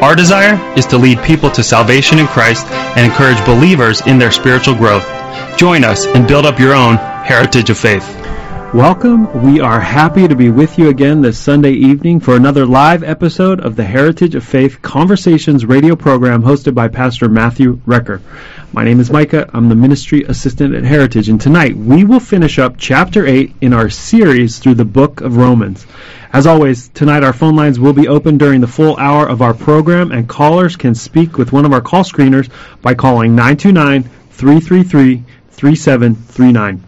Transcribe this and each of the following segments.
Our desire is to lead people to salvation in Christ and encourage believers in their spiritual growth. Join us and build up your own heritage of faith. Welcome. We are happy to be with you again this Sunday evening for another live episode of the Heritage of Faith Conversations radio program hosted by Pastor Matthew Recker. My name is Micah. I'm the ministry assistant at Heritage, and tonight we will finish up chapter 8 in our series through the book of Romans. As always, tonight our phone lines will be open during the full hour of our program, and callers can speak with one of our call screeners by calling 929 333 3739.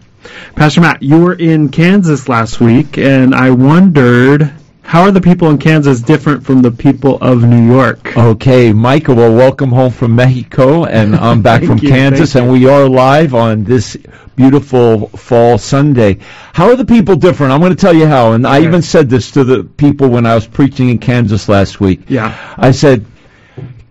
Pastor Matt, you were in Kansas last week, and I wondered how are the people in Kansas different from the people of New York? Okay, Michael, well, welcome home from Mexico, and I'm back from you, Kansas, and we are live on this beautiful fall Sunday. How are the people different? I'm going to tell you how, and I Okay. even said this to the people when I was preaching in Kansas last week. Yeah. I said,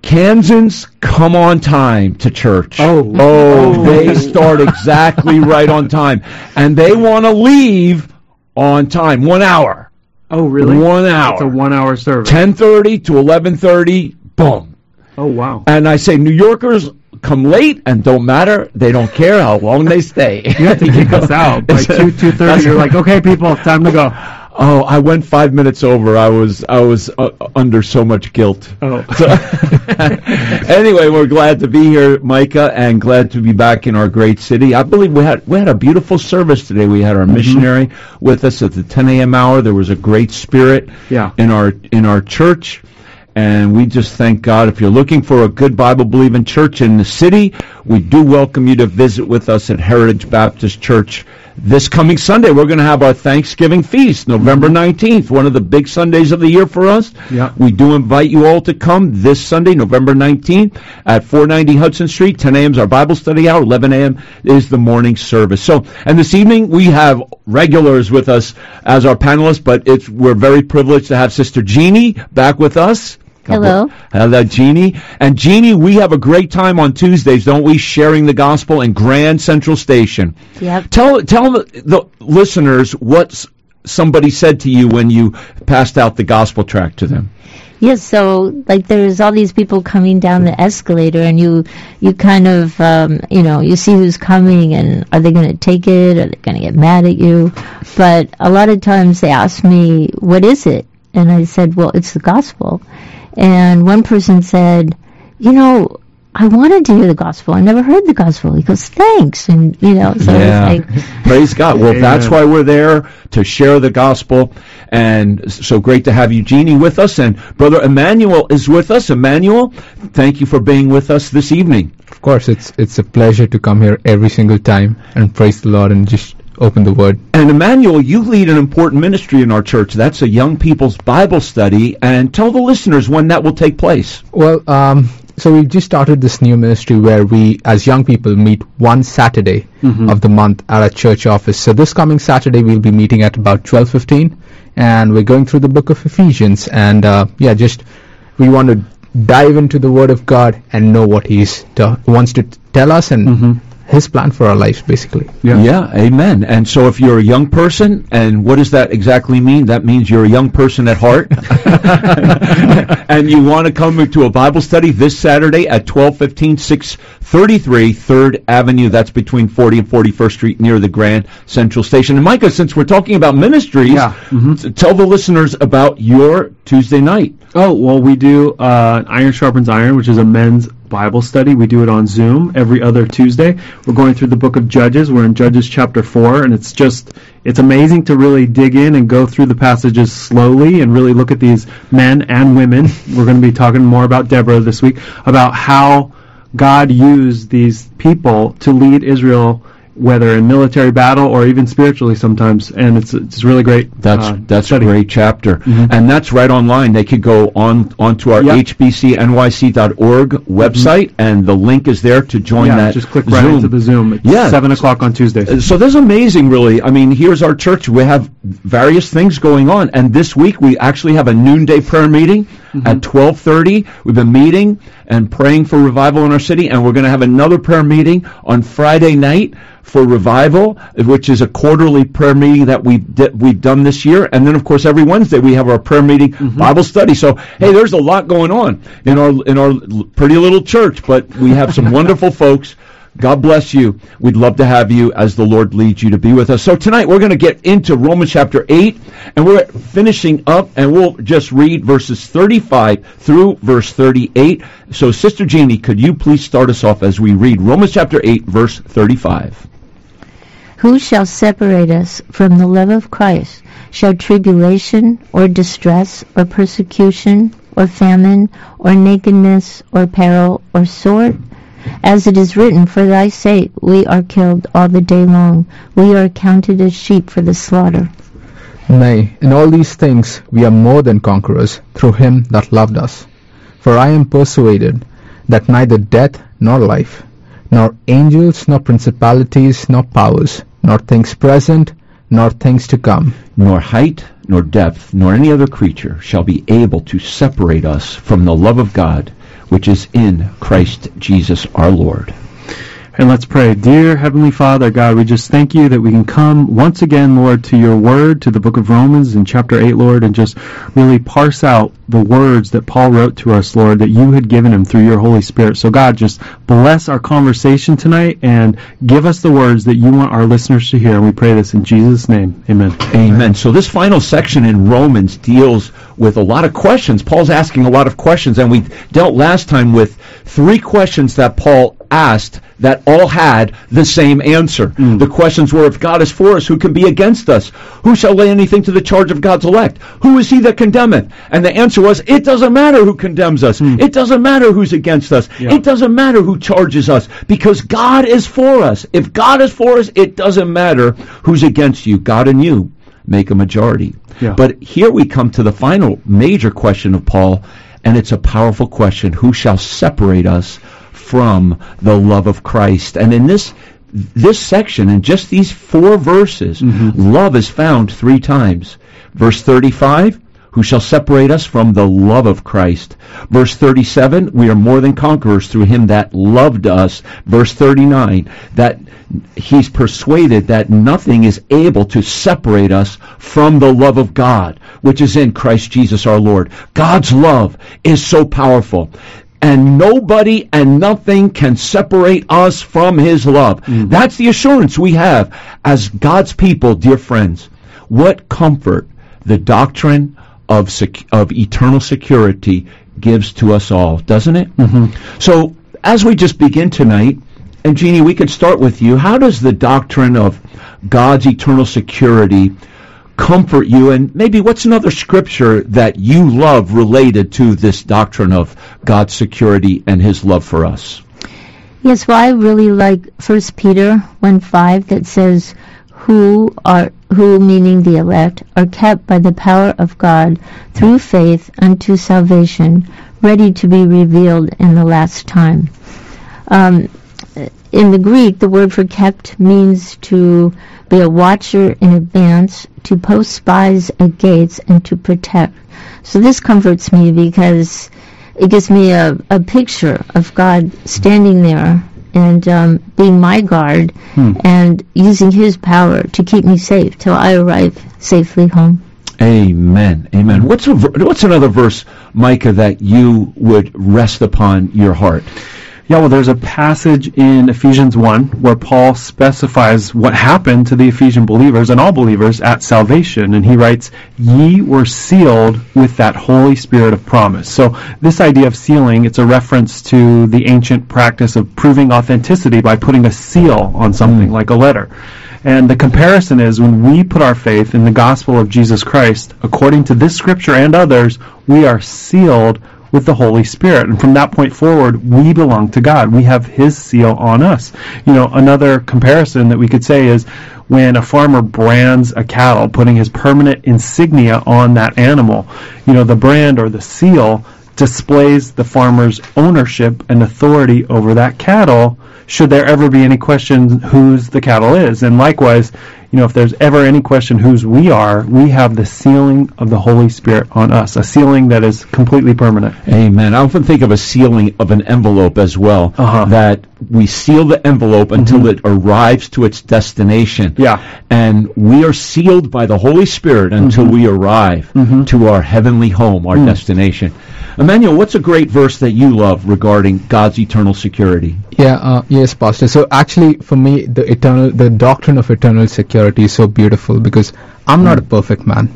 Kansans come on time to church. Oh. oh, oh. they start exactly right on time, and they want to leave on time, one hour. Oh, really? One hour. It's a one-hour service. 10:30 to 11:30, boom. Oh, wow. And I say New Yorkers come late and don't matter. They don't care how long they stay. You have to kick us out by two two thirty. You're like, okay, people, time to go. Oh, I went five minutes over. I was I was uh, under so much guilt. Oh, anyway, we're glad to be here, Micah, and glad to be back in our great city. I believe we had we had a beautiful service today. We had our Mm-hmm. missionary with us at the 10 a.m. hour. There was a great spirit Yeah. in our in our church. And we just thank God. If you're looking for a good Bible believing church in the city, we do welcome you to visit with us at Heritage Baptist Church this coming Sunday. We're going to have our Thanksgiving feast, November 19th, one of the big Sundays of the year for us. Yeah. We do invite you all to come this Sunday, November 19th at 490 Hudson Street. 10 a.m. is our Bible study hour. 11 a.m. is the morning service. So, and this evening we have regulars with us as our panelists, but it's, we're very privileged to have Sister Jeannie back with us. Hello. Hello, Jeannie. And Jeannie, we have a great time on Tuesdays, don't we? Sharing the gospel in Grand Central Station. Yep. Tell tell the, the listeners what somebody said to you when you passed out the gospel tract to them. Yes, so like there's all these people coming down the escalator and you you kind of um, you know, you see who's coming and are they going to take it? Are they going to get mad at you? But a lot of times they ask me, "What is it?" And I said, "Well, it's the gospel." And one person said, "You know, I wanted to hear the gospel. I never heard the gospel." He goes, "Thanks." And you know, so Yeah. it's like Praise God. Well, that's why we're there to share the gospel. And so great to have you, Jeannie, with us. And Brother Emmanuel is with us. Emmanuel, thank you for being with us this evening. Of course, it's it's a pleasure to come here every single time and praise the Lord and just open the Word. And Emmanuel, you lead an important ministry in our church. That's a young people's Bible study. And tell the listeners when that will take place. Well, um, so we've just started this new ministry where we, as young people, meet one Saturday of the month at a church office. So this coming Saturday, we'll be meeting at about twelve fifteen, and we're going through the book of Ephesians. And uh, yeah, just we want to dive into the Word of God and know what He's t- wants to t- tell us and His plan for our lives, basically. Yeah. yeah, amen. And so if you're a young person, and what does that exactly mean? That means you're a young person at heart. and you want to come to a Bible study this Saturday at 1215 633 3rd Avenue. That's between 40 and 41st Street near the Grand Central Station. And Micah, since we're talking about ministries, Yeah. t- tell the listeners about your Tuesday night. Oh, well, we do uh, Iron Sharpens Iron, which is a men's Bible study. We do it on Zoom every other Tuesday. We're going through the book of Judges. We're in Judges chapter 4, and it's just, it's amazing to really dig in and go through the passages slowly and really look at these men and women. We're going to be talking more about Deborah this week, about how God used these people to lead Israel whether in military battle or even spiritually sometimes. And it's it's really great. That's uh, that's study. a great chapter, Mhm. and that's right online. They could go on onto our Yep. hbcnyc.org website, and the link is there to join yeah, that. just click right Zoom. into the Zoom. It's Yeah. seven o'clock on Tuesdays. So this is amazing, really. I mean, here's our church. We have various things going on, and this week we actually have a noonday prayer meeting Mm-hmm. at 12:30. We've been meeting and praying for revival in our city, and we're going to have another prayer meeting on Friday night for revival, which is a quarterly prayer meeting that we di- we've done this year. And then, of course, every Wednesday we have our prayer meeting mm-hmm. Bible study. So, hey, there's a lot going on in our in our pretty little church, but we have some wonderful folks. God bless you. We'd love to have you as the Lord leads you to be with us. So tonight we're going to get into Romans chapter 8 and we're finishing up and we'll just read verses 35 through verse 38. So Sister Jeannie, could you please start us off as we read Romans chapter 8 verse 35? Who shall separate us from the love of Christ? Shall tribulation, or distress, or persecution, or famine, or nakedness, or peril, or sword? As it is written, For thy sake we are killed all the day long. We are counted as sheep for the slaughter. Nay, in all these things we are more than conquerors through him that loved us. For I am persuaded that neither death nor life, nor angels nor principalities nor powers, nor things present, nor things to come, Nor height, nor depth, nor any other creature shall be able to separate us from the love of God, which is in Christ Jesus our Lord. And let's pray. Dear Heavenly Father, God, we just thank you that we can come once again, Lord, to your word, to the book of Romans in chapter 8, Lord, and just really parse out the words that Paul wrote to us, Lord, that you had given him through your Holy Spirit. So, God, just bless our conversation tonight and give us the words that you want our listeners to hear. And we pray this in Jesus' name. Amen. Amen. So this final section in Romans deals with a lot of questions. Paul's asking a lot of questions, and we dealt last time with three questions that Paul asked that all had the same answer. Hmm. The questions were, if God is for us, who can be against us? Who shall lay anything to the charge of God's elect? Who is he that condemneth? And the answer was, it doesn't matter who condemns us. Hmm. It doesn't matter who's against us. Yeah. It doesn't matter who charges us because God is for us. If God is for us, it doesn't matter who's against you. God and you make a majority. Yeah. But here we come to the final major question of Paul, and it's a powerful question. Who shall separate us from the love of Christ? And in this this section, in just these four verses, mm-hmm. love is found three times. Verse 35, who shall separate us from the love of Christ? Verse 37, we are more than conquerors through him that loved us. Verse 39, that he's persuaded that nothing is able to separate us from the love of God, which is in Christ Jesus our Lord. God's love is so powerful. And nobody and nothing can separate us from his love. That's the assurance we have as God's people, dear friends. What comfort the doctrine of sec- of eternal security gives to us all, doesn't it? Mm-hmm. So, as we just begin tonight, and Jeannie, we could start with you. How does the doctrine of God's eternal security comfort you? And maybe what's another scripture that you love related to this doctrine of God's security and His love for us? Yes, well, I really like First Peter one five that says, "Who are who, meaning the elect, are kept by the power of God through faith unto salvation, ready to be revealed in the last time." Um, in the Greek, the word for kept means to be a watcher in advance, to post spies at gates, and to protect. So this comforts me because it gives me a, a picture of God standing there and um, being my guard and using His power to keep me safe till I arrive safely home. Amen. Amen. What's a, what's another verse, Micah, that you would rest upon your heart? Yeah, well, there's a passage in Ephesians 1 where Paul specifies what happened to the Ephesian believers and all believers at salvation. And he writes, Ye were sealed with that Holy Spirit of promise. So, this idea of sealing, it's a reference to the ancient practice of proving authenticity by putting a seal on something, like a letter. And the comparison is when we put our faith in the gospel of Jesus Christ, according to this scripture and others, we are sealed with the Holy Spirit. And from that point forward, we belong to God. We have His seal on us. You know, another comparison that we could say is when a farmer brands a cattle, putting his permanent insignia on that animal, you know, the brand or the seal displays the farmer's ownership and authority over that cattle should there ever be any question whose the cattle is. And likewise, you know, if there's ever any question whose we are, we have the sealing of the Holy Spirit on us, a sealing that is completely permanent. Amen. I often think of a sealing of an envelope as well. Uh-huh. That we seal the envelope until mm-hmm. it arrives to its destination. Yeah. And we are sealed by the Holy Spirit until mm-hmm. we arrive mm-hmm. to our heavenly home, our mm. destination. Emmanuel, what's a great verse that you love regarding God's eternal security? Yeah, uh, yes, Pastor. So actually, for me, the eternal, the doctrine of eternal security is so beautiful because I'm not a mm. perfect man.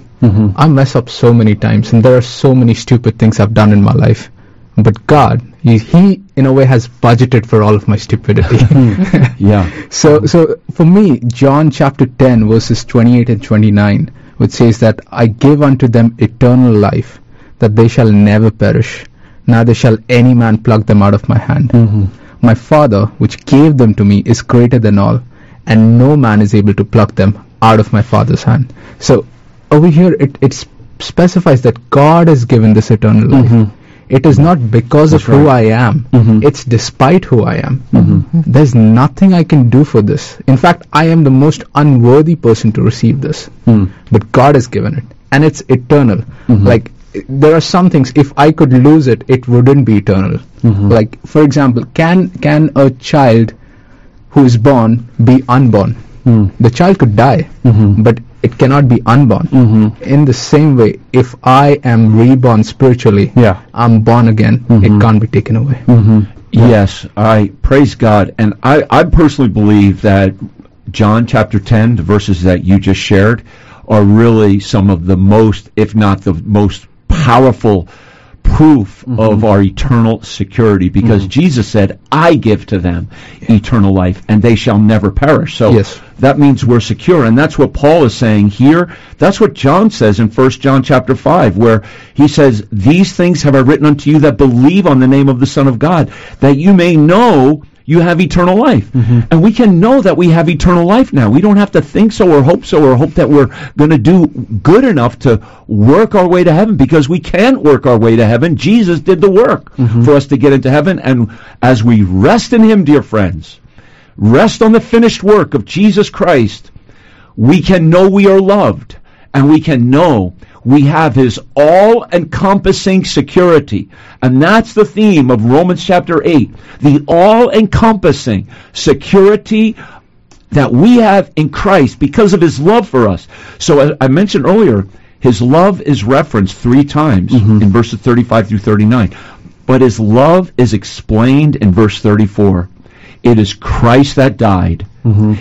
I mess up so many times, and there are so many stupid things I've done in my life. But God, He, he in a way, has budgeted for all of my stupidity. Yeah. So, so for me, John chapter 10, verses 28 and 29, which says that I give unto them eternal life, that they shall never perish, neither shall any man pluck them out of my hand. Mm-hmm. My Father, which gave them to me, is greater than all, and no man is able to pluck them out of my Father's hand. So, over here, it, it specifies that God has given this eternal life. Mm-hmm. It is not because of who I am. Mm-hmm. It's despite who I am. Mm-hmm. Mm-hmm. There's nothing I can do for this. In fact, I am the most unworthy person to receive this. Hmm. But God has given it. And it's eternal. Like, there are some things, if I could lose it, it wouldn't be eternal. Like, for example, can, can a child who is born be unborn? Mm-hmm. The child could die, mm-hmm. but it cannot be unborn. Mm-hmm. In the same way, if I am reborn spiritually, Yeah. I'm born again, it can't be taken away. Yes, I praise God, and I, I personally believe that John chapter 10, the verses that you just shared, are really some of the most, if not the most powerful proof Mm-hmm. of our eternal security because Jesus said, I give to them eternal life and they shall never perish. So Yes. that means we're secure and that's what Paul is saying here. That's what John says in 1 John chapter 5 where he says, These things have I written unto you that believe on the name of the Son of God, that you may know you have eternal life. Mm-hmm. And we can know that we have eternal life now. We don't have to think so or hope so or hope that we're going to do good enough to work our way to heaven because we can't work our way to heaven. Jesus did the work mm-hmm. for us to get into heaven. And as we rest in Him, dear friends, rest on the finished work of Jesus Christ, we can know we are loved and we can know we have his all-encompassing security. And that's the theme of Romans chapter 8. The all-encompassing security that we have in Christ because of his love for us. So I mentioned earlier, his love is referenced three times mm-hmm. in verses 35 through 39. But his love is explained in verse 34. It is Christ that died mm-hmm.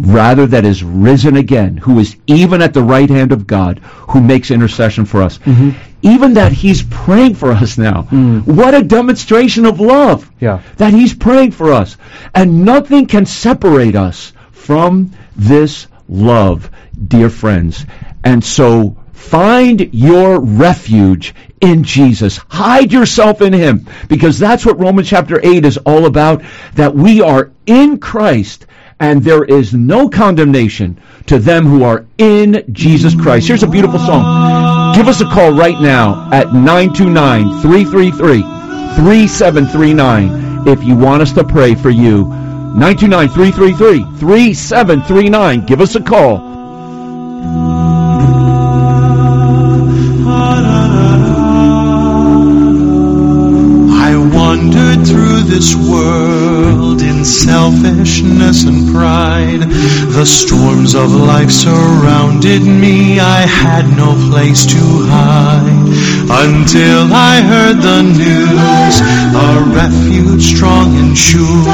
Rather that is risen again, who is even at the right hand of God, who makes intercession for us. Mm-hmm. Even that he's praying for us now. Mm. What a demonstration of love. Yeah. That he's praying for us. And nothing can separate us from this love, dear friends. And so find your refuge in Jesus. Hide yourself in him because that's what Romans chapter 8 is all about that we are in Christ and there is no condemnation to them who are in Jesus Christ. Here's a beautiful song. Give us a call right now at 929-333-3739 if you want us to pray for you. 929-333-3739. Give us a call. I wandered through this world in selfishness and pride. The storms of life surrounded me, I had no place to hide. Until I heard the news, a refuge strong and sure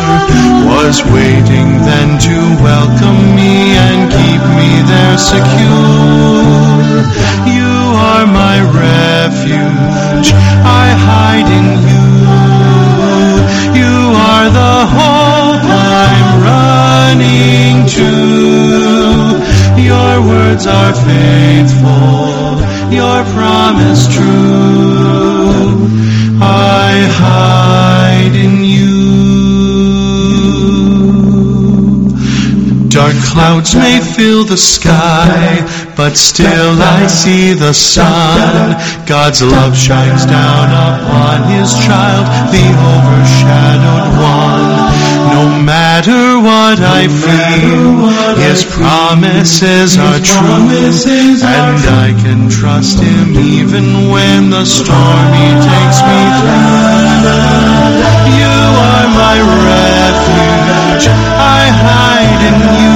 was waiting then to welcome me and keep me there secure. You are my refuge, I hide in you. You are the hope I'm running to. Your words are faithful, your promise true. I have clouds may fill the sky, but still I see the sun. God's love shines down upon his child, the overshadowed one. No matter what I feel, his promises are true, and I can trust him even when the storm he takes me through. You are my refuge, I hide in you.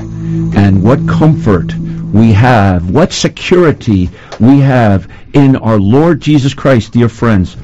Comfort we have, what security we have in our Lord Jesus Christ, dear friends.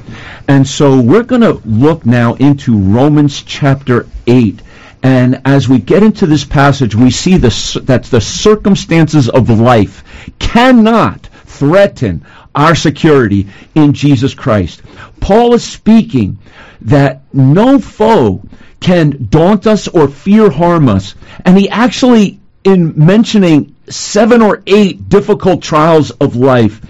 And so we're going to look now into Romans chapter 8. And as we get into this passage, we see the, that the circumstances of life cannot threaten our security in Jesus Christ. Paul is speaking that no foe can daunt us or fear harm us. And he actually, in mentioning seven or eight difficult trials of life,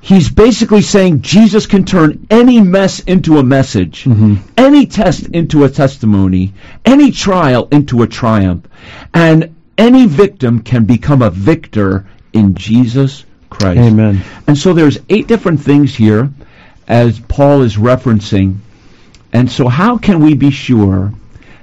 he's basically saying Jesus can turn any mess into a message, mm-hmm. any test into a testimony, any trial into a triumph, and any victim can become a victor in Jesus Christ. Amen. And so there's eight different things here as Paul is referencing. And so how can we be sure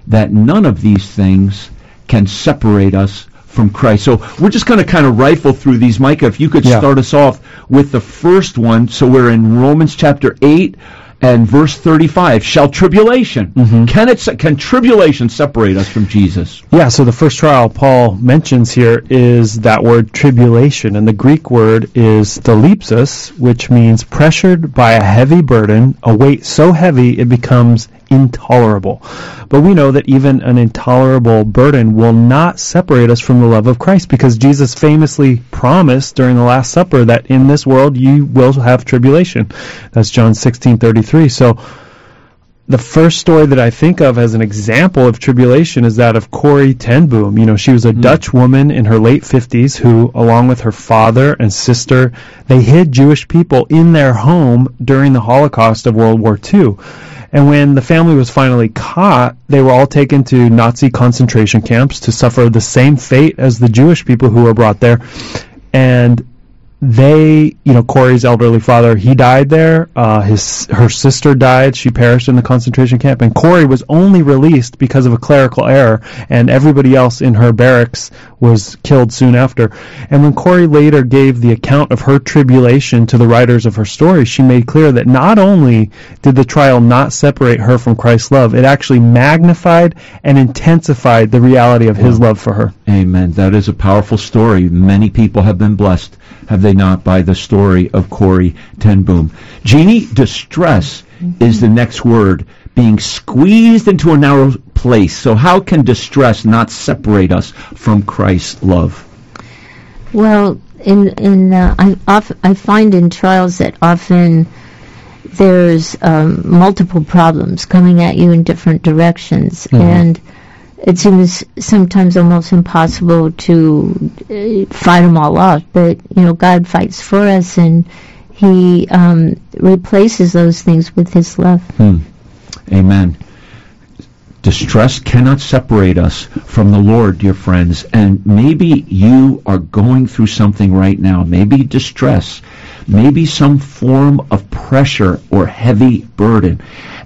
that none of these things can separate us from Christ? So we're just going to kind of rifle through these. Micah, if you could Yeah. start us off with the first one. So we're in Romans chapter 8 and verse 35. Shall tribulation, mm-hmm. can it can tribulation separate us from Jesus? Yeah, so the first trial Paul mentions here is that word tribulation, and the Greek word is thlipsis, which means pressured by a heavy burden, a weight so heavy it becomes intolerable. But we know that even an intolerable burden will not separate us from the love of Christ because Jesus famously promised during the Last Supper that in this world you will have tribulation. That's John 16:33. So the first story that I think of as an example of tribulation is that of Corrie ten Boom. You know, she was a hmm. Dutch woman in her late 50s who, along with her father and sister, they hid Jewish people in their home during the Holocaust of World War II. And when the family was finally caught, they were all taken to Nazi concentration camps to suffer the same fate as the Jewish people who were brought there. And they, you know, Corrie's elderly father, he died there. Uh, his her sister died; she perished in the concentration camp. And Corrie was only released because of a clerical error, and everybody else in her barracks was killed soon after. And when Corrie later gave the account of her tribulation to the writers of her story, she made clear that not only did the trial not separate her from Christ's love, it actually magnified and intensified the reality of His love for her. Amen. That is a powerful story. Many people have been blessed, have they not, by the story of Corrie Ten Boom. Jeannie, distress is the next word. Being squeezed into a narrow place. So how can distress not separate us from Christ's love? Well, in in uh, I I find in trials that often there's um, multiple problems coming at you in different directions, and it seems sometimes almost impossible to uh, fight them all off. But you know, God fights for us, and He um, replaces those things with His love. Amen. Distress cannot separate us from the Lord, dear friends. And maybe you are going through something right now. Maybe distress. Maybe some form of pressure or heavy burden.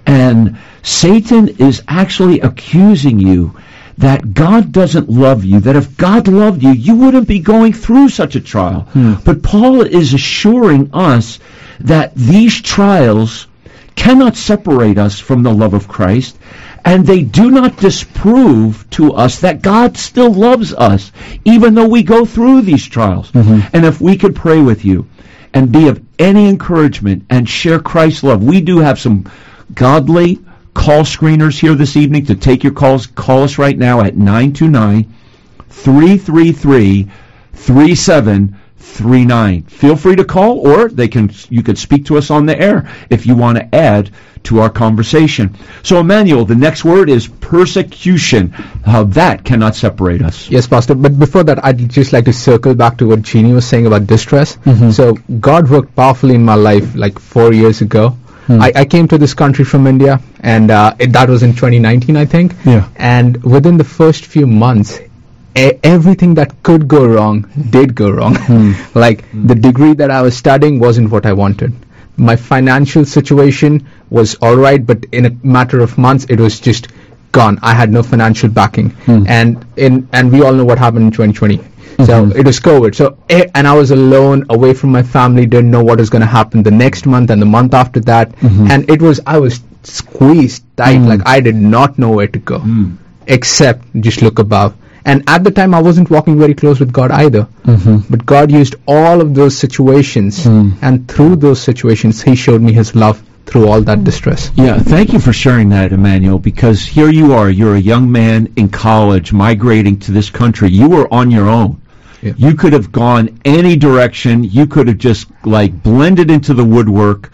And Satan is actually accusing you that God doesn't love you, that if God loved you, you wouldn't be going through such a trial. Hmm. But Paul is assuring us that these trials cannot separate us from the love of Christ, and they do not disprove to us that God still loves us, even though we go through these trials. Mm-hmm. And if we could pray with you and be of any encouragement and share Christ's love, we do have some godly, call screeners here this evening to take your calls. Call us right now at 929 333 3739. Feel free to call or they can you could speak to us on the air if you want to add to our conversation. So Emmanuel, the next word is persecution. How that cannot separate us. Yes, Pastor. But before that, I'd just like to circle back to what Jeannie was saying about distress. Mm-hmm. So God worked powerfully in my life like four years ago. Hmm. I, I came to this country from India, and uh, it, that was in 2019, I think. Yeah. And within the first few months, e- everything that could go wrong did go wrong. Hmm. like hmm. the degree that I was studying wasn't what I wanted. My financial situation was all right, but in a matter of months, it was just gone. I had no financial backing, and in and we all know what happened in 2020. So mm-hmm. it was COVID. So eh, and I was alone, away from my family, didn't know what was going to happen the next month and the month after that, mm-hmm. and it was I was squeezed tight. Mm. Like I did not know where to go, mm. except just look above. And at the time, I wasn't walking very close with God either. Mm-hmm. But God used all of those situations, mm. and through those situations, He showed me His love through all that distress. Yeah, thank you for sharing that, Emmanuel, because here you are, you're a young man in college migrating to this country. You were on your own. Yeah. You could have gone any direction. You could have just like blended into the woodwork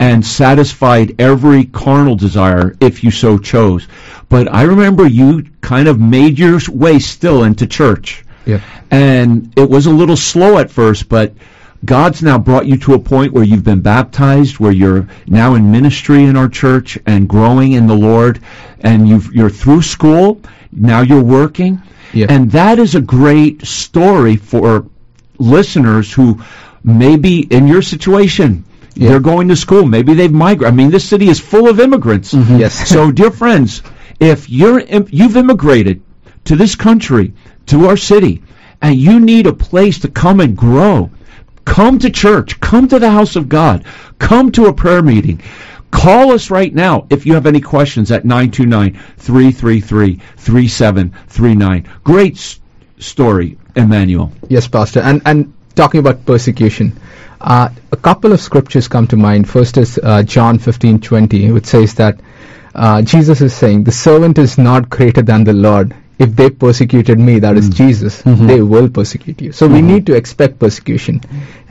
and satisfied every carnal desire if you so chose. But I remember you kind of made your way still into church. Yeah. And it was a little slow at first, but God's now brought you to a point where you've been baptized, where you're now in ministry in our church and growing in the Lord, and you've, you're through school, now you're working. Yeah. And that is a great story for listeners who may be in your situation. Yeah. They're going to school. Maybe they've migrated. I mean, this city is full of immigrants. Mm-hmm. Yes. So, dear friends, if you're im- you've immigrated to this country, to our city, and you need a place to come and grow, come to church, come to the house of God, come to a prayer meeting. Call us right now if you have any questions at 929-333-3739. Great s- story, Emmanuel. Yes, Pastor. And and talking about persecution, uh, a couple of scriptures come to mind. First is uh, John 15:20, which says that uh, Jesus is saying, "The servant is not greater than the Lord. If they persecuted me, that is mm-hmm. Jesus, mm-hmm. they will persecute you." So we mm-hmm. need to expect persecution.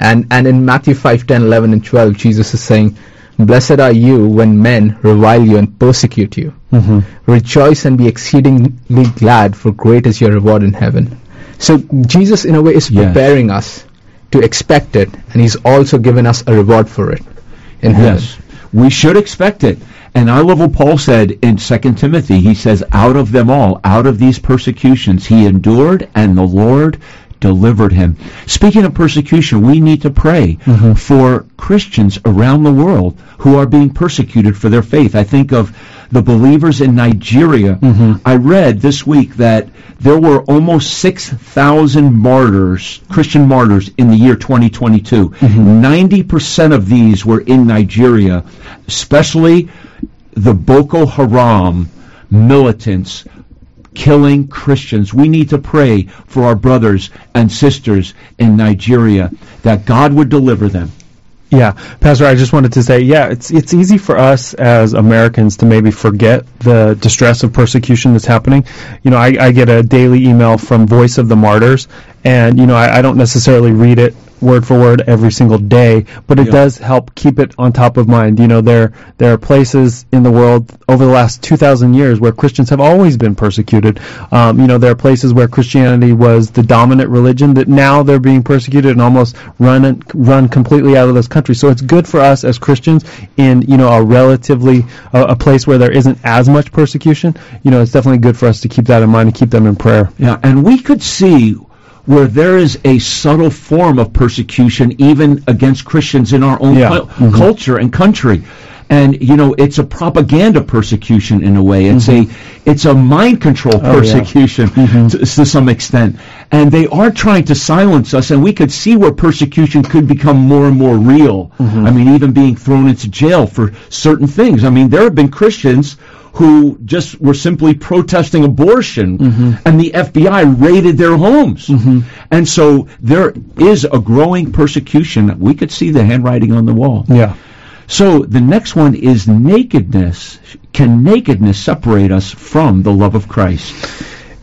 And and in Matthew 5:10, 11, and 12, Jesus is saying. Blessed are you when men revile you and persecute you. Rejoice and be exceedingly glad, for great is your reward in heaven. So Jesus, in a way, is Yes. preparing us to expect it, and He's also given us a reward for it in heaven. We should expect it. And I love what Paul said in 2 Timothy. He says, out of them all, out of these persecutions, he endured and the Lord delivered him. Speaking of persecution, we need to pray mm-hmm. for Christians around the world who are being persecuted for their faith. I think of the believers in Nigeria. Mm-hmm. I read this week that there were almost 6,000 martyrs, Christian martyrs, in the year 2022. 90% mm-hmm. of these were in Nigeria, especially the Boko Haram militants killing Christians. We need to pray for our brothers and sisters in Nigeria that God would deliver them. Yeah, Pastor, I just wanted to say, yeah, it's it's easy for us as Americans to maybe forget the distress of persecution that's happening. You know, I, I get a daily email from Voice of the Martyrs, and you know, I, I don't necessarily read it word for word every single day, but it Yeah. does help keep it on top of mind. You know, there there are places in the world over the last two thousand years where Christians have always been persecuted. Um, you know, there are places where Christianity was the dominant religion that now they're being persecuted and almost run run completely out of those countries. So it's good for us as Christians in you know a relatively a, a place where there isn't as much persecution. You know, it's definitely good for us to keep that in mind and keep them in prayer. Yeah, and we could see where there is a subtle form of persecution even against Christians in our own Yeah. cul- Mhm. culture and country. And you know, it's a propaganda persecution in a way. It's a it's a mind control Mm-hmm. Oh, yeah. persecution to, to some extent. And they are trying to silence us and we could see where persecution could become more and more real. Mm-hmm. I mean, even being thrown into jail for certain things. I mean, there have been Christians who just were simply protesting abortion Mm-hmm. and the FBI raided their homes. And so there is a growing persecution. We could see the handwriting on the wall. Yeah. So the next one is nakedness. Can nakedness separate us from the love of Christ?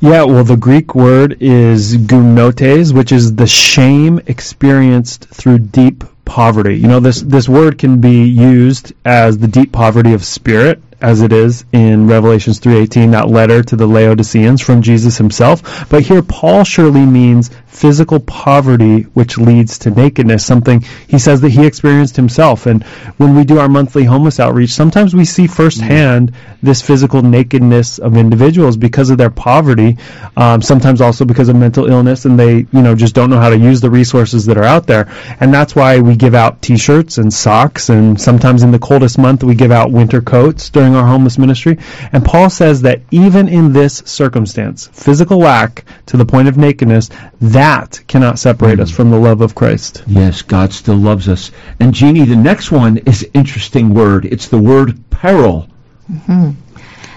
Yeah, well, the Greek word is gumnotes, which is the shame experienced through deep poverty. You know, this, this word can be used as the deep poverty of spirit, as it is in Revelations 3.18, that letter to the Laodiceans from Jesus himself. But here, Paul surely means physical poverty which leads to nakedness, something he says that he experienced himself. And when we do our monthly homeless outreach, sometimes we see firsthand this physical nakedness of individuals because of their poverty, um, sometimes also because of mental illness, and they, you know, just don't know how to use the resources that are out there. And that's why we give out t-shirts and socks, and sometimes in the coldest month we give out winter coats during our homeless ministry. And Paul says that even in this circumstance, physical lack to the point of nakedness, that cannot separate us mm. from the love of Christ. Yes, God still loves us. And Jeannie, the next one is an interesting word. It's the word peril. Mm-hmm.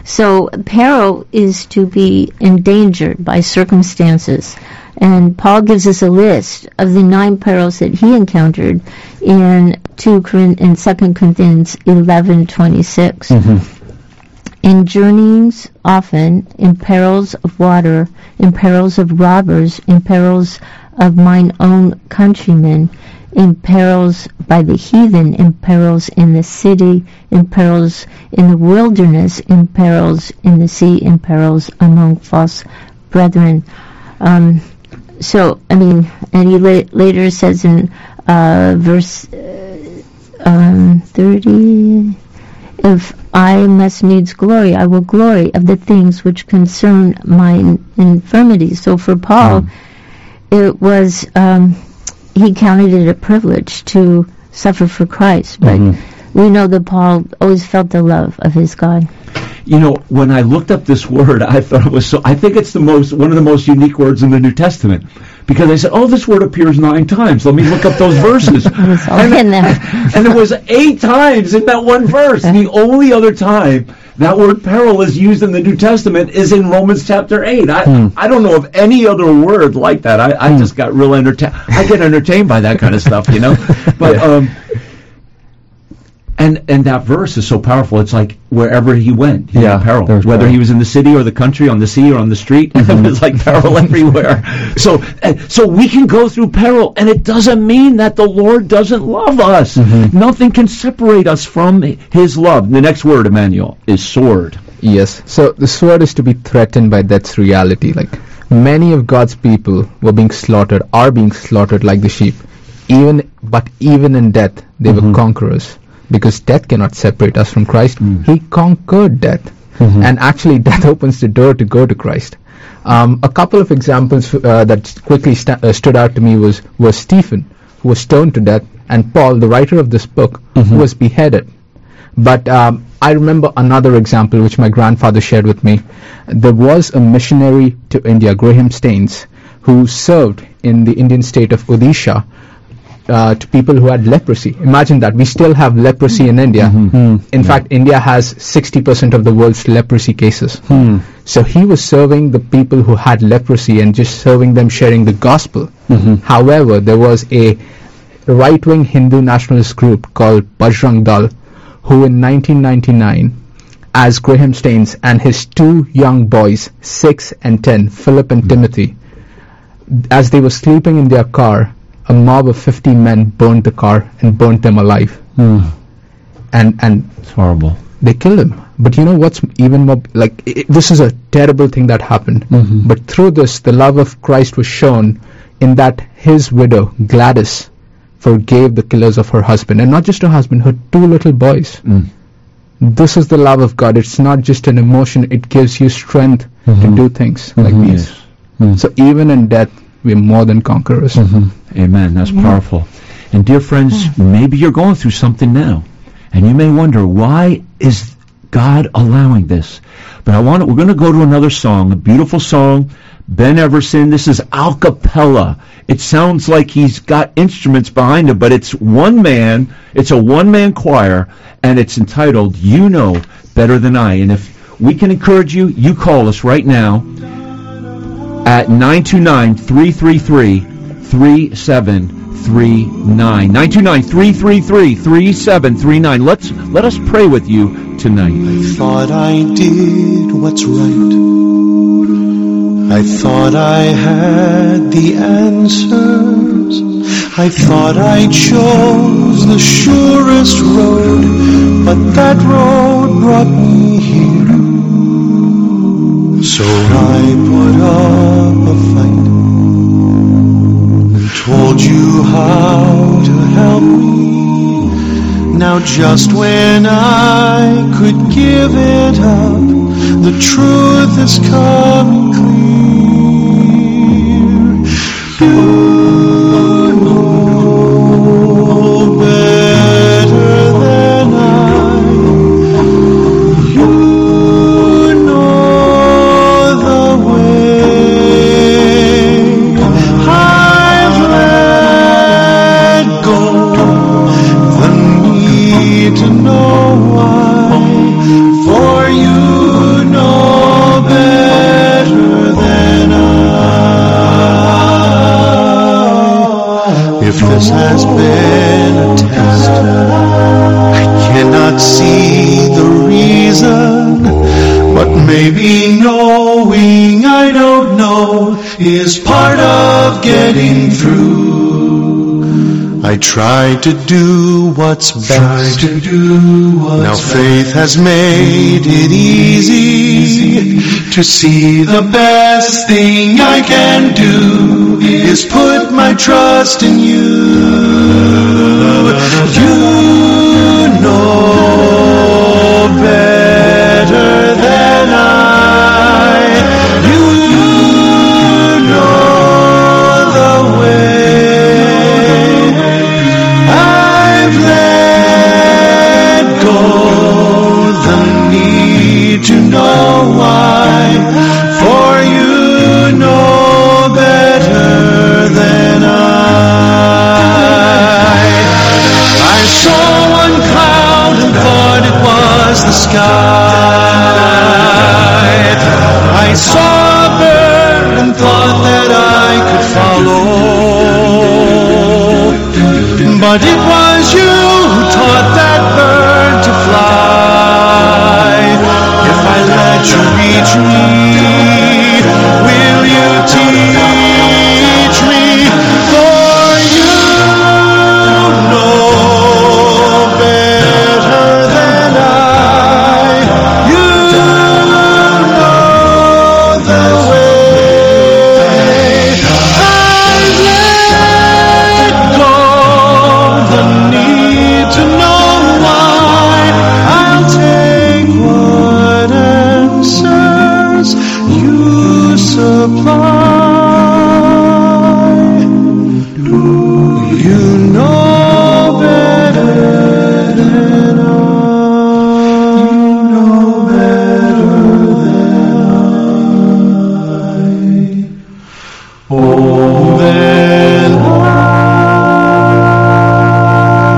So peril is to be endangered by circumstances. And Paul gives us a list of the nine perils that he encountered in 2 Corin- in 2 Corinthians 11:26. In journeyings often, in perils of water, in perils of robbers, in perils of mine own countrymen, in perils by the heathen, in perils in the city, in perils in the wilderness, in perils in the sea, in perils among false brethren. Um, so, I mean, and he la- later says in uh, verse uh, um, 30, if I must needs glory, I will glory of the things which concern my infirmities. So for Paul, it was, um, he counted it a privilege to suffer for Christ. But we know that Paul always felt the love of his God. You know, when I looked up this word, I thought it was so. I think it's the most one of the most unique words in the New Testament because I said, "Oh, this word appears nine times. Let me look up those verses." And, in there. and it was eight times in that one verse. The only other time that word peril is used in the New Testament is in Romans chapter eight. I I don't know of any other word like that. I, I just got real entertained. I get entertained by that kind of stuff, you know. But um, and and that verse is so powerful. It's like wherever he went, he Yeah, peril. Whether peril. he was in the city or the country, on the sea or on the street, mm-hmm. it was like peril everywhere. So so we can go through peril, and it doesn't mean that the Lord doesn't love us. Mm-hmm. Nothing can separate us from His love. The next word, Emmanuel, is sword. Yes. So the sword is to be threatened by death's reality. Like many of God's people were being slaughtered, are being slaughtered like the sheep. Even but even in death, they were mm-hmm. conquerors because death cannot separate us from Christ. He conquered death, and actually, death opens the door to go to Christ. Um, a couple of examples uh, that quickly sta- uh, stood out to me was was Stephen, who was stoned to death, and Paul, the writer of this book, who was beheaded. But um, I remember another example which my grandfather shared with me. There was a missionary to India, Graham Staines, who served in the Indian state of Odisha uh, to people who had leprosy. Imagine that. We still have leprosy in India. Mm-hmm. Mm-hmm. In fact, India has 60% of the world's leprosy cases. Hmm. So he was serving the people who had leprosy and just serving them, sharing the gospel. Mm-hmm. However, there was a right-wing Hindu nationalist group called Bajrang Dal, who in 1999, as Graham Staines and his two young boys, 6 and 10, Philip and hmm. Timothy, as they were sleeping in their car, a mob of 50 men burned the car and burned them alive. Hmm. And and It's horrible. they killed him. But you know what's even more like i this is a terrible thing that happened. Mm-hmm. But through this, the love of Christ was shown in that his widow Gladys forgave the killers of her husband, and not just her husband, her two little boys. Hmm. This is the love of God. It's not just an emotion; it gives you strength to mm-hmm. do things like mm-hmm. these. Hmm. So even in death, we're more than conquerors. Mm-hmm. Amen. That's mm-hmm. powerful. And dear friends, mm. maybe you're going through something now, and you may wonder why is God allowing this? But I want we're going to go to another song, a beautiful song, Ben Everson. This is a cappella. It sounds like he's got instruments behind him, but it's one man. It's a one-man choir, and it's entitled "You Know Better Than I." And if we can encourage you, you call us right now at 929-333-3733. 3739. 929-333-3739. Let's, let us pray with you tonight. I thought I did what's right. I thought I had the answers. I thought I chose the surest road, but that road brought me here. So I put up a fight and told you how to help me. Now just when I could give it up, the truth is coming clear. You this has been a test, I cannot see the reason, but maybe knowing I don't know is part of getting through. I try to do what's best. to do what's now faith has made it easy to see the best thing I can do is put my trust in you. You know better Oh, then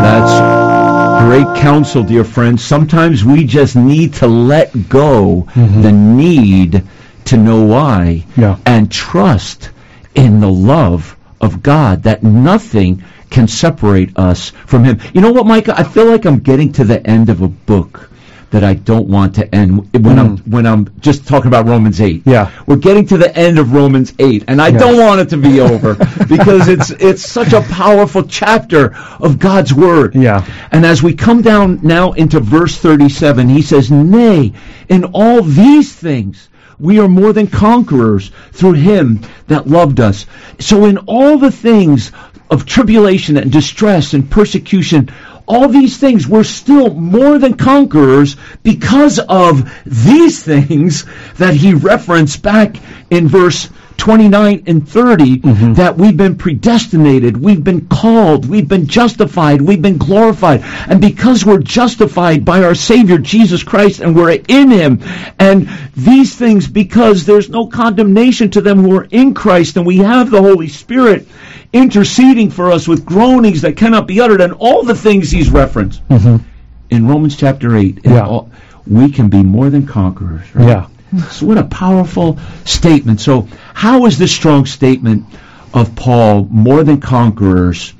That's great counsel, dear friends. Sometimes we just need to let go mm-hmm. the need to know why Yeah. and trust in the love of God that nothing can separate us from Him. You know what, Micah? I feel like I'm getting to the end of a book that I don't want to end when I'm mm. when I'm just talking about Romans 8. Yeah. We're getting to the end of Romans 8 and I Yeah. don't want it to be over because it's it's such a powerful chapter of God's word. Yeah. And as we come down now into verse 37, he says, "Nay, in all these things we are more than conquerors through him that loved us." So in all the things of tribulation and distress and persecution, all these things, we're still more than conquerors because of these things that he referenced back in verse 29 and 30 mm-hmm. that we've been predestinated, we've been called, we've been justified, we've been glorified. And because we're justified by our Savior Jesus Christ and we're in Him, and these things because there's no condemnation to them who are in Christ and we have the Holy Spirit interceding for us with groanings that cannot be uttered and all the things He's referenced mm-hmm. in Romans chapter 8. Yeah. all- we can be more than conquerors. Right? Yeah. So what a powerful statement. So how is this strong statement of Paul, more than conquerors,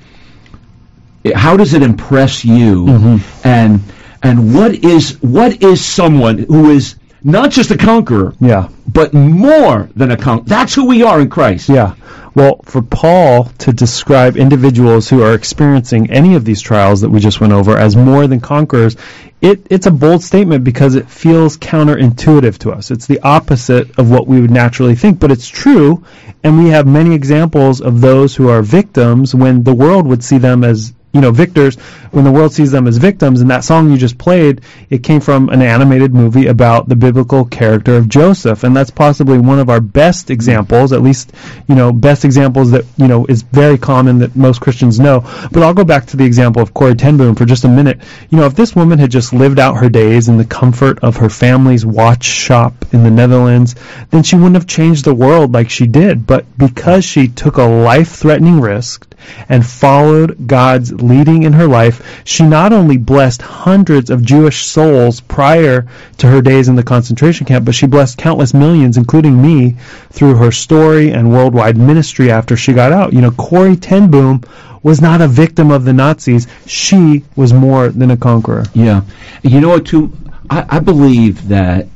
how does it impress you? Mm-hmm. And and what is what is someone who is not just a conqueror, Yeah. but more than a conqueror? That's who we are in Christ. Yeah. Well, for Paul to describe individuals who are experiencing any of these trials that we just went over as more than conquerors, it, it's a bold statement because it feels counterintuitive to us. It's the opposite of what we would naturally think, but it's true, and we have many examples of those who are victims when the world would see them as you know, victors when the world sees them as victims. And that song you just played, it came from an animated movie about the biblical character of Joseph. And that's possibly one of our best examples, at least, you know, best examples that, you know, is very common that most Christians know. But I'll go back to the example of Corrie Ten Boom for just a minute. You know, if this woman had just lived out her days in the comfort of her family's watch shop in the Netherlands, then she wouldn't have changed the world like she did. But because she took a life-threatening risk and followed God's leading in her life, she not only blessed hundreds of Jewish souls prior to her days in the concentration camp, but she blessed countless millions, including me, through her story and worldwide ministry after she got out. You know, Corrie Ten Boom was not a victim of the Nazis. She was more than a conqueror. Yeah. You know what, too? I, I believe that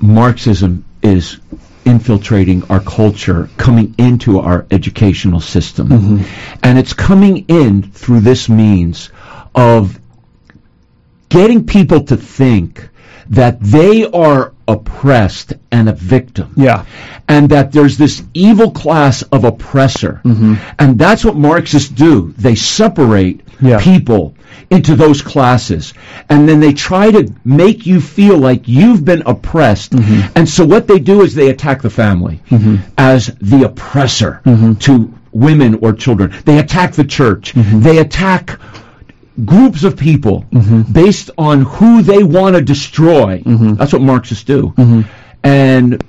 Marxism is infiltrating our culture, coming into our educational system. Mm-hmm. And it's coming in through this means of getting people to think that they are oppressed and a victim. Yeah. And that there's this evil class of oppressor. Mm-hmm. And that's what Marxists do. They separate Yeah. people into those classes. And then they try to make you feel like you've been oppressed. Mm-hmm. And so what they do is they attack the family mm-hmm. as the oppressor mm-hmm. to women or children. They attack the church. They attack groups of people based on who they want to destroy. That's what Marxists do. And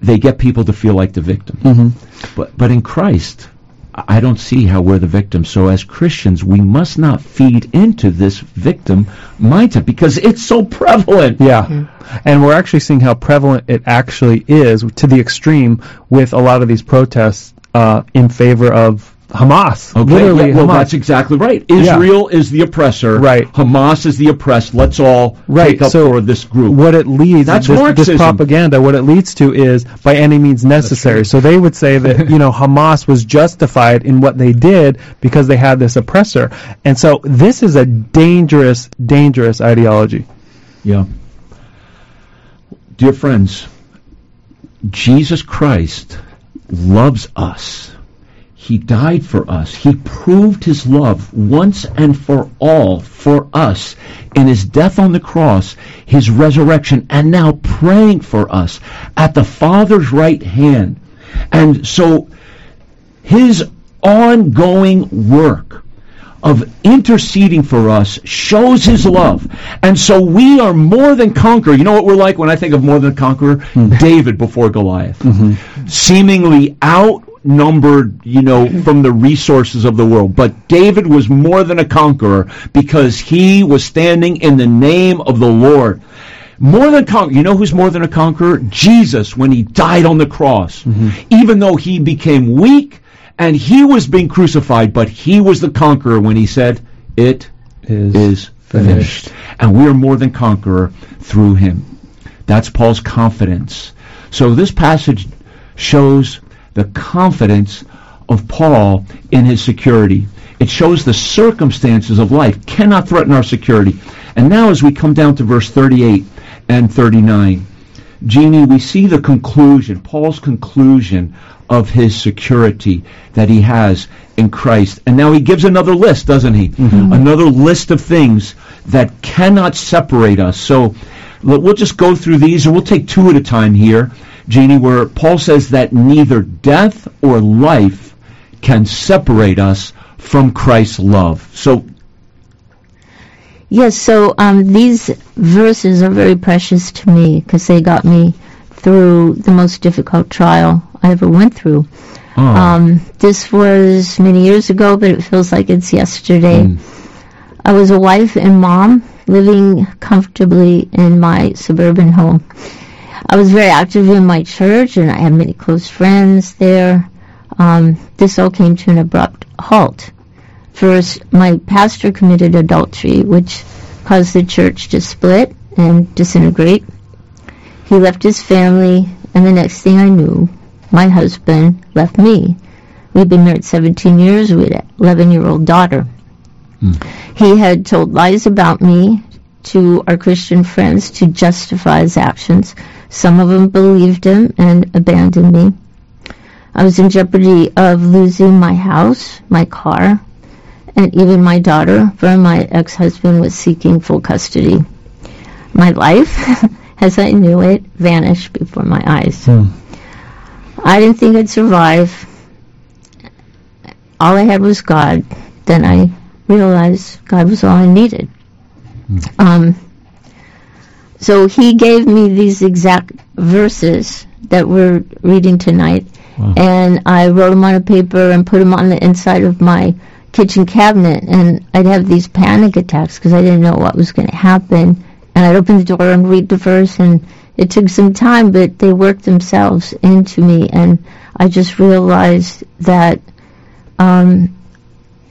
they get people to feel like the victim. But but in Christ, I don't see how we're the victim. So as Christians, we must not feed into this victim mindset because it's so prevalent. Yeah. And we're actually seeing how prevalent it actually is to the extreme with a lot of these protests uh, in favor of Hamas. Okay, Literally, yeah, well, Hamas. that's exactly right. Israel is the oppressor. Right. Hamas is the oppressed. Let's all Right, take up so for this group. what it leads That's this, this propaganda what it leads to is by any means necessary so they would say that you know hamas was justified in what they did because they had this oppressor and so this is a dangerous dangerous ideology Yeah. Dear friends, Jesus Christ loves us. He died for us. He proved his love once and for all for us in his death on the cross, his resurrection, and now praying for us at the Father's right hand. And so his ongoing work of interceding for us shows his love. And so we are more than conqueror. You know what we're like when I think of more than conqueror? Hmm. David before Goliath. Mm-hmm. Seemingly outnumbered, you know, from the resources of the world. But David was more than a conqueror because he was standing in the name of the Lord. More than conqueror. You know who's more than a conqueror? Jesus when he died on the cross. Mm-hmm. Even though he became weak and he was being crucified, but he was the conqueror when he said, It is, is finished. And we are more than conqueror through him. That's Paul's confidence. So this passage shows the confidence of Paul in his security. It shows the circumstances of life cannot threaten our security. And now as we come down to verse 38 and 39, Jeannie, we see the conclusion, Paul's conclusion of his security that he has in Christ. And now he gives another list, doesn't he? Mm-hmm. Another list of things that cannot separate us. So we'll just go through these and we'll take two at a time here, Jeannie, where Paul says that neither death or life can separate us from Christ's love. So Yes, so um, these verses are very precious to me because they got me through the most difficult trial I ever went through. oh, Um, this was many years ago, but it feels like it's yesterday. Mm. I was a wife and mom living comfortably in my suburban home. I was very active in my church and I had many close friends there. Um, this all came to an abrupt halt. First, my pastor committed adultery, which caused the church to split and disintegrate. He left his family, and the next thing I knew, my husband left me. We'd been married 17 years. We had an 11-year-old daughter. He had told lies about me to our Christian friends to justify his actions. Some of them believed him and abandoned me. I was in jeopardy of losing my house, my car, and even my daughter, for my ex-husband was seeking full custody. My life, as I knew it, vanished before my eyes. I didn't think I'd survive. All I had was God. Then I realized God was all I needed. Um, so he gave me these exact verses that we're reading tonight, and I wrote them on a paper and put them on the inside of my kitchen cabinet, and I'd have these panic attacks because I didn't know what was going to happen, and I'd open the door and read the verse, and it took some time, but they worked themselves into me, and I just realized that, um,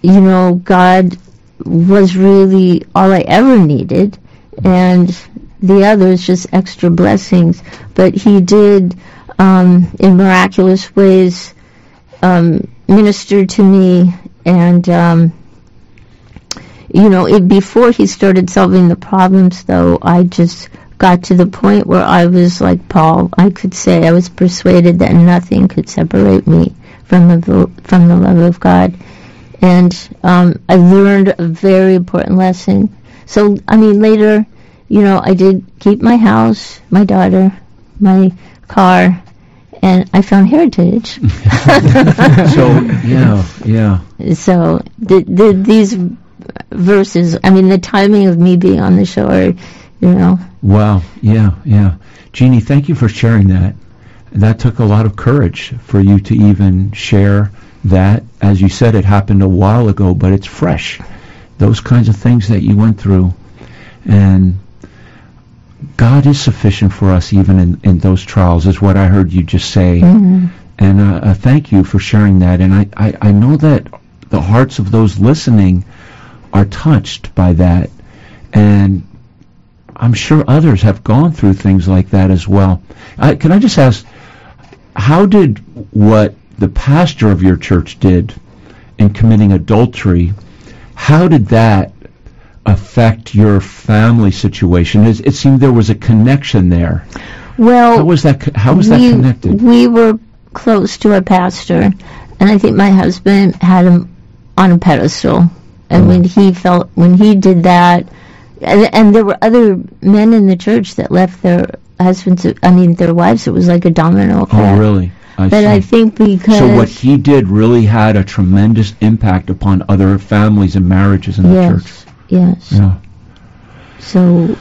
you know, God was really all I ever needed, and the others just extra blessings. But He did, um, in miraculous ways, um, minister to me, and um, you know, it, before He started solving the problems, though, I just got to the point where I was like Paul. I could say I was persuaded that nothing could separate me from the from the love of God and um, I learned a very important lesson. So, I mean, later, you know, I did keep my house, my daughter, my car, and I found heritage. So yeah, yeah. so, the, the, these verses, I mean, the timing of me being on the shore, you know, Wow. Yeah, yeah. Jeannie, thank you for sharing that. That took a lot of courage for you to even share that. As you said, it happened a while ago, but it's fresh. Those kinds of things that you went through. And God is sufficient for us even in, in those trials, is what I heard you just say. Mm-hmm. And uh, uh, thank you for sharing that. And I, I, I know that the hearts of those listening are touched by that. And I'm sure others have gone through things like that as well. I, can I just ask, how did what the pastor of your church did in committing adultery, how did that affect your family situation? It, it seemed there was a connection there. well, How was that? How was that connected? We were close to a pastor, and I think my husband had him on a pedestal. And when he felt, when he did that, and, and there were other men in the church that left their husbands, I mean, their wives. It was like a domino oh, effect. Oh, really? I But see. I think because so what he did really had a tremendous impact upon other families and marriages in the yes, church. Yes. Yeah. So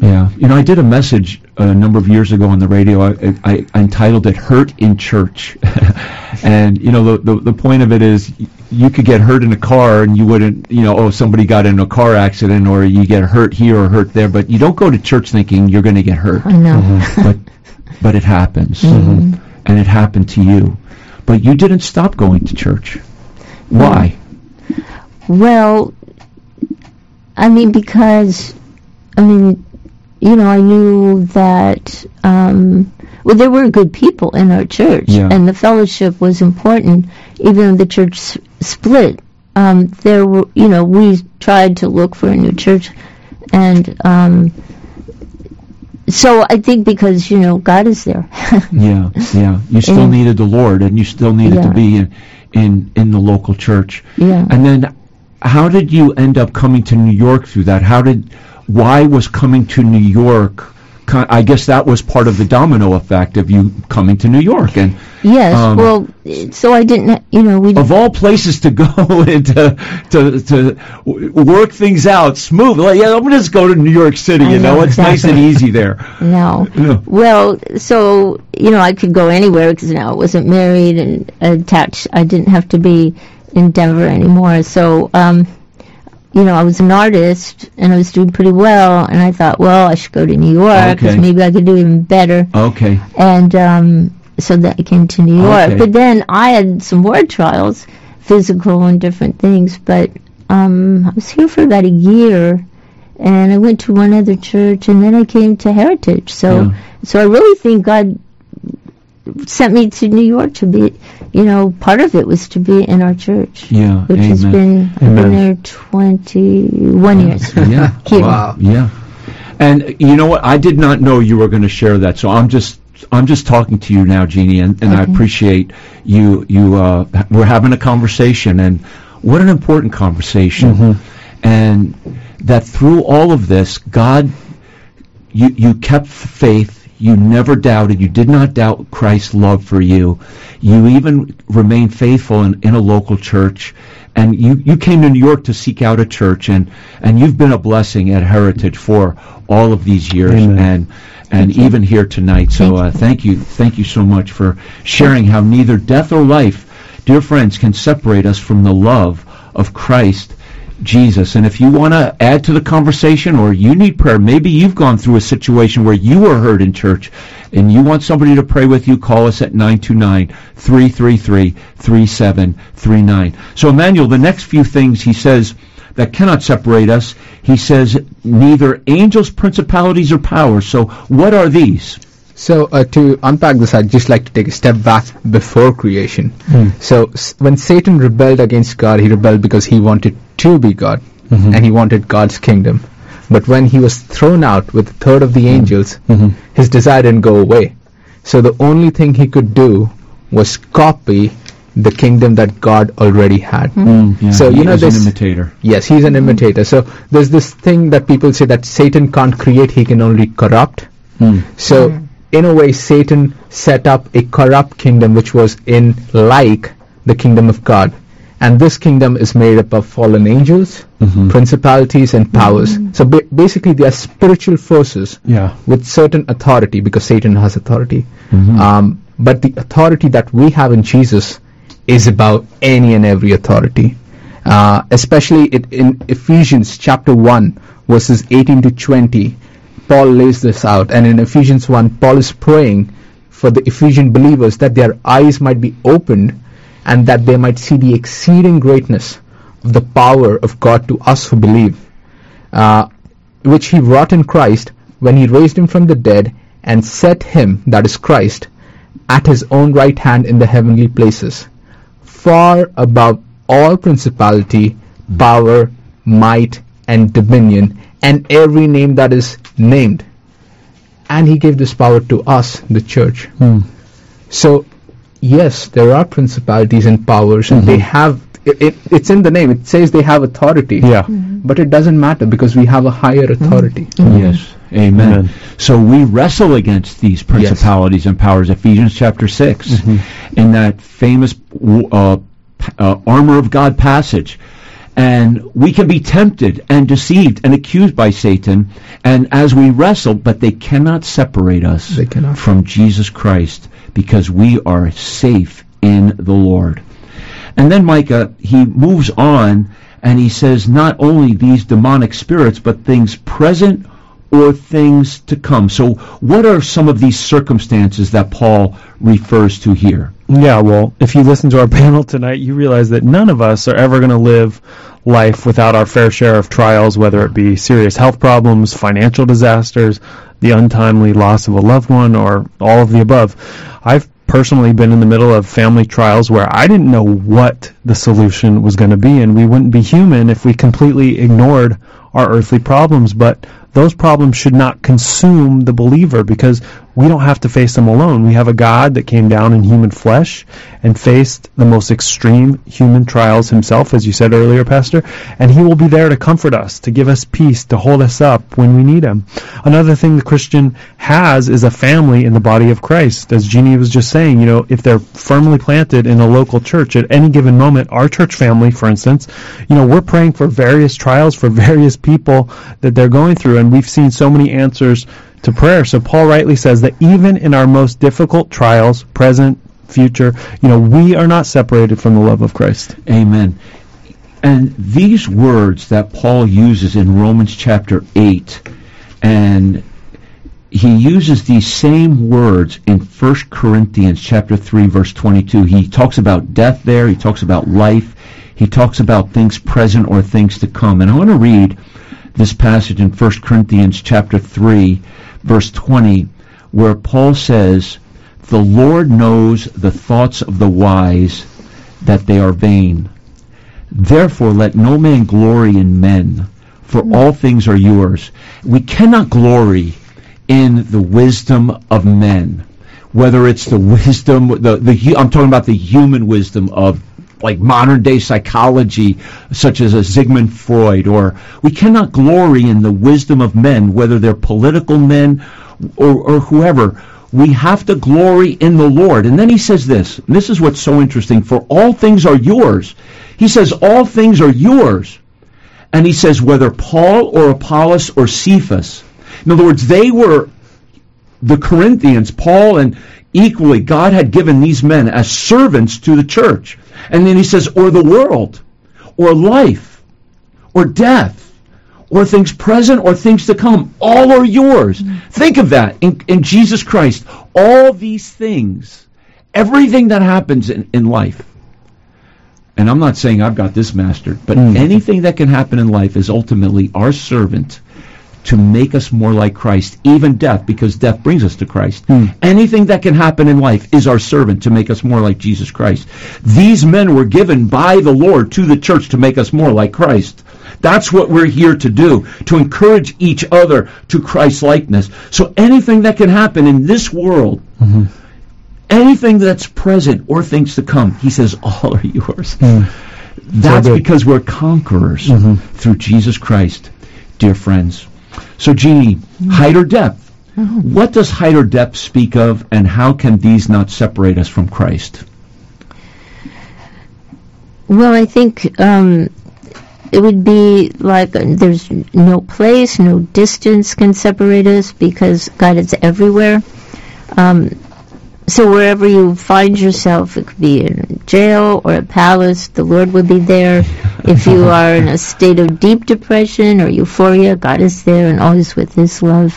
Yeah, you know, I did a message a number of years ago on the radio. I, I, I entitled it "Hurt in Church," and you know, the, the the point of it is you could get hurt in a car, and you wouldn't, you know, oh, somebody got in a car accident, or you get hurt here or hurt there, but you don't go to church thinking you're going to get hurt, I know. but but it happens, Mm-hmm. and it happened to you, but you didn't stop going to church. Why? Well, I mean, because, I mean, you know, I knew that, um, well, there were good people in our church, Yeah. and the fellowship was important, even though the church s- split. Um, there were, you know, we tried to look for a new church, and um, so I think because you know God is there. Yeah, yeah. You still And- needed the Lord, and you still needed to be in, in in the local church. yeah. And then, how did you end up coming to New York through that? How did, why was coming to New York? I guess that was part of the domino effect of you coming to New York. And Yes. um, well, so I didn't. You know, we of all places to go and to to, to work things out smooth, like yeah, I'm just go to New York City. I You know, know, it's nice and easy there. No. No. Well, so you know, I could go anywhere because now I wasn't married and attached. I didn't have to be in Denver anymore. So, um, you know, I was an artist and I was doing pretty well, and I thought, well, I should go to New York because Okay. maybe I could do even better. Okay. And um, so that I came to New York. Okay. But then I had some word trials physical and different things. But um, I was here for about a year, and I went to one other church, and then I came to Heritage. So, Yeah. so I really think God sent me to New York to be, you know, part of it was to be in our church, Yeah. which has amen. been I've Amen. been there 21 years. Yeah. Here. Wow. Yeah. And you know what? I did not know you were going to share that. So I'm just I'm just talking to you now, Jeannie, and, and I appreciate you you uh we're having a conversation and what an important conversation. And that through all of this, God you you kept faith, you never doubted, you did not doubt Christ's love for you. You even remained faithful in, in a local church and you, you came to New York to seek out a church and, and you've been a blessing at Heritage for all of these years Amen. and and even here tonight. So uh, thank you thank you so much for sharing how neither death or life, dear friends, can separate us from the love of Christ Jesus. And if you want to add to the conversation or you need prayer, maybe you've gone through a situation where you were hurt in church and you want somebody to pray with you, call us at 929-333-3739. So Emmanuel, the next few things he says that cannot separate us, he says neither angels, principalities, or powers. So what are these? So uh, to unpack this, I'd just like to take a step back before creation. Hmm. So s- when Satan rebelled against God, he rebelled because he wanted to be God mm-hmm. and he wanted God's kingdom. But when he was thrown out with a third of the hmm. angels, mm-hmm. his desire didn't go away. So the only thing he could do was copy the kingdom that God already had. Hmm. Yeah, So, he you know, is an this- imitator. Yes, he's an imitator. So there's this thing that people say that Satan can't create, he can only corrupt. So in a way, Satan set up a corrupt kingdom which was in like the kingdom of God. And this kingdom is made up of fallen angels, principalities, and powers. So ba- basically, they are spiritual forces Yeah. with certain authority because Satan has authority. Um, but the authority that we have in Jesus is about any and every authority. Uh, especially it, in Ephesians chapter 1, verses 18 to 20, Paul lays this out. And in Ephesians 1, Paul is praying for the Ephesian believers that their eyes might be opened and that they might see the exceeding greatness of the power of God to us who believe uh, which he wrought in Christ when he raised him from the dead and set him, that is Christ, at his own right hand in the heavenly places, far above all principality, power, might, and dominion, and every name that is named. And he gave this power to us, the church. Hmm. So, yes, there are principalities and powers, and they mm-hmm. have. It, it, it's in the name. It says they have authority. Yeah. Mm-hmm. But it doesn't matter because we have a higher mm-hmm. authority. Yes. Amen. Amen. So we wrestle against these principalities and powers. Ephesians chapter 6, in that famous uh, uh, armor of God passage. And we can be tempted and deceived and accused by Satan, and as we wrestle, but they cannot separate us cannot. from Jesus Christ because we are safe in the Lord. And then Micah, he moves on and he says not only these demonic spirits, but things present or things to come. So what are some of these circumstances that Paul refers to here? Yeah, well, if you listen to our panel tonight, you realize that none of us are ever going to live life without our fair share of trials, whether it be serious health problems, financial disasters, the untimely loss of a loved one, or all of the above. I've personally been in the middle of family trials where I didn't know what the solution was going to be, and we wouldn't be human if we completely ignored our earthly problems. But those problems should not consume the believer because we don't have to face them alone. We have a God that came down in human flesh and faced the most extreme human trials himself, as you said earlier, Pastor, and he will be there to comfort us, to give us peace, to hold us up when we need him. Another thing the Christian has is a family in the body of Christ. As Jeannie was just saying, you know, if they're firmly planted in a local church at any given moment, our church family, for instance, you know, we're praying for various trials for various people that they're going through, and we've seen so many answers to prayer. So Paul rightly says that even in our most difficult trials, present, future, you know, we are not separated from the love of Christ. Amen. And these words that Paul uses in Romans chapter 8, and he uses these same words in 1 Corinthians chapter 3 verse 22. He talks about death there, he talks about life, he talks about things present or things to come. And I want to read this passage in 1 Corinthians chapter 3, verse 20, where Paul says, The Lord knows the thoughts of the wise, that they are vain. Therefore let no man glory in men, for all things are yours. We cannot glory in the wisdom of men. Whether it's the wisdom, the, the I'm talking about the human wisdom of like modern day psychology, such as a Sigmund Freud, or we cannot glory in the wisdom of men, whether they're political men or, or whoever. We have to glory in the Lord. And then he says this, this is what's so interesting, for all things are yours. He says all things are yours. And he says whether Paul or Apollos or Cephas. In other words, they were the Corinthians, Paul and equally, God had given these men as servants to the church. And then he says, or the world, or life, or death, or things present, or things to come. All are yours. Mm-hmm. Think of that in, in, Jesus Christ. All these things, everything that happens in, in life, and I'm not saying I've got this mastered, but mm. anything that can happen in life is ultimately our servant to make us more like Christ, even death, because death brings us to Christ. Hmm. Anything that can happen in life is our servant to make us more like Jesus Christ. These men were given by the Lord to the church to make us more like Christ. That's what we're here to do, to encourage each other to Christ likeness. So anything that can happen in this world, mm-hmm. anything that's present or things to come, he says, all are yours. Mm. That's so because we're conquerors mm-hmm. through Jesus Christ, dear friends. So, Jeannie, mm-hmm. height or depth? Mm-hmm. What does height or depth speak of, and how can these not separate us from Christ? Well, I think um, it would be like uh, there's no place, no distance can separate us because God is everywhere. Um, so wherever you find yourself, it could be in jail or a palace, the Lord will be there. If you are in a state of deep depression or euphoria, God is there and always with His love.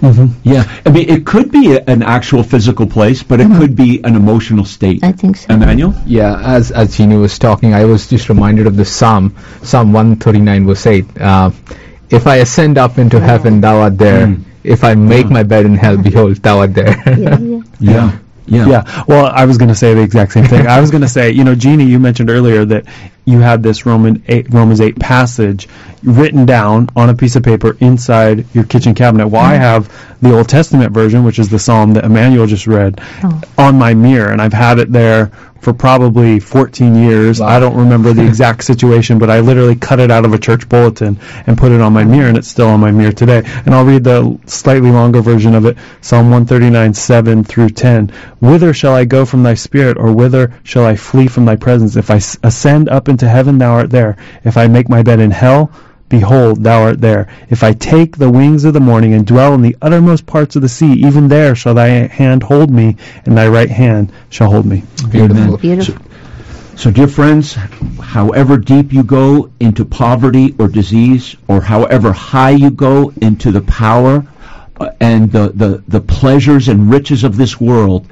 Mm-hmm. Yeah, I mean, it could be a, an actual physical place, but it mm-hmm. could be an emotional state. I think so. Emmanuel? Yeah, as as Jeannie was talking, I was just reminded of the Psalm, Psalm 139 verse 8. Uh, if I ascend up into heaven, thou art there. Mm if I make yeah. my bed in hell, behold, thou art there. yeah, yeah. yeah. Yeah. Yeah. Well, I was going to say the exact same thing. I was going to say, you know, Jeannie, you mentioned earlier that you had this Roman eight, Romans 8 passage written down on a piece of paper inside your kitchen cabinet. Well. I hmm. have the Old Testament version, which is the Psalm that Emmanuel just read, oh. on my mirror, and I've had it there for probably 14 years. Wow. I don't remember the exact situation, but I literally cut it out of a church bulletin and put it on my mirror, and it's still on my mirror today. And I'll read the slightly longer version of it Psalm 139, 7 through 10. Whither shall I go from thy spirit, or whither shall I flee from thy presence? If I ascend up into heaven, thou art there. If I make my bed in hell, behold, thou art there. If I take the wings of the morning and dwell in the uttermost parts of the sea, even there shall thy hand hold me, and thy right hand shall hold me. Beautiful. Beautiful. So, so, dear friends, however deep you go into poverty or disease, or however high you go into the power uh, and the, the, the pleasures and riches of this world,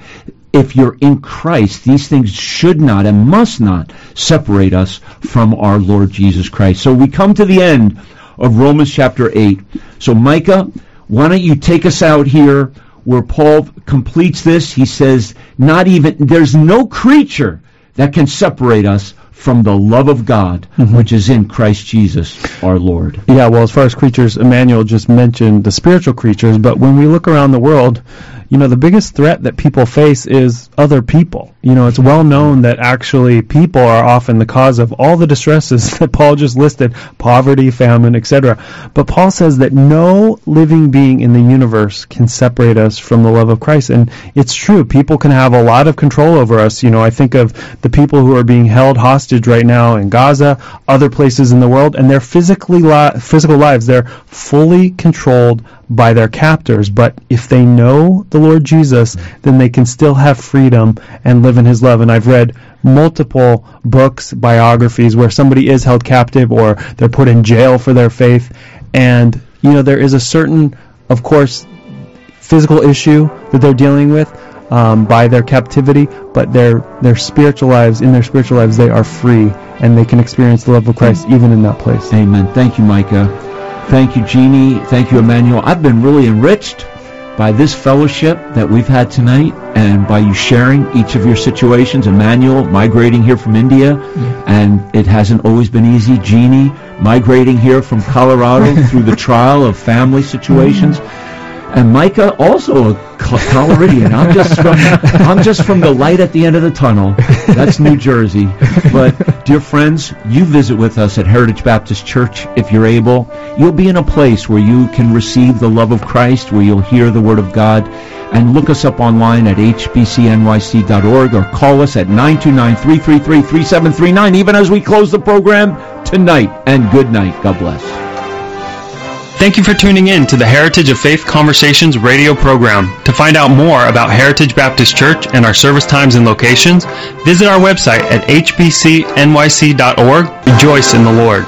if you're in Christ, these things should not and must not separate us from our Lord Jesus Christ. So we come to the end of Romans chapter 8. So Micah, why don't you take us out here where Paul completes this? He says, not even, there's no creature that can separate us from the love of God, mm-hmm. which is in Christ Jesus, our Lord. Yeah, well, as far as creatures, Emmanuel just mentioned the spiritual creatures, but when we look around the world, you know, the biggest threat that people face is other people. You know, it's well known that actually people are often the cause of all the distresses that Paul just listed, poverty, famine, etc. But Paul says that no living being in the universe can separate us from the love of Christ. And it's true. People can have a lot of control over us. You know, I think of the people who are being held hostage right now in Gaza, other places in the world, and their physically li- physical lives, they're fully controlled by their captors. But if they know the Lord Jesus, then they can still have freedom and live in His love. And I've read multiple books, biographies, where somebody is held captive or they're put in jail for their faith. And, you know, there is a certain, of course, physical issue that they're dealing with. um, by their captivity, but their their spiritual lives, in their spiritual lives, they are free and they can experience the love of Christ even in that place. Amen. Thank you, Micah. Thank you, Jeannie. Thank you, Emmanuel. I've been really enriched by this fellowship that we've had tonight and by you sharing each of your situations. Emmanuel migrating here from India, and it hasn't always been easy. Jeannie migrating here from Colorado through the trial of family situations. Mm-hmm. And Micah, also a Col- Coloridian. I'm just from I'm just from the light at the end of the tunnel. That's New Jersey. But dear friends, you visit with us at Heritage Baptist Church if you're able. You'll be in a place where you can receive the love of Christ, where you'll hear the Word of God. And look us up online at hbcnyc.org or call us at 929-333-3739 even as we close the program tonight. And good night. God bless. Thank you for tuning in to the Heritage of Faith Conversations radio program. To find out more about Heritage Baptist Church and our service times and locations, visit our website at hbcnyc.org. Rejoice in the Lord.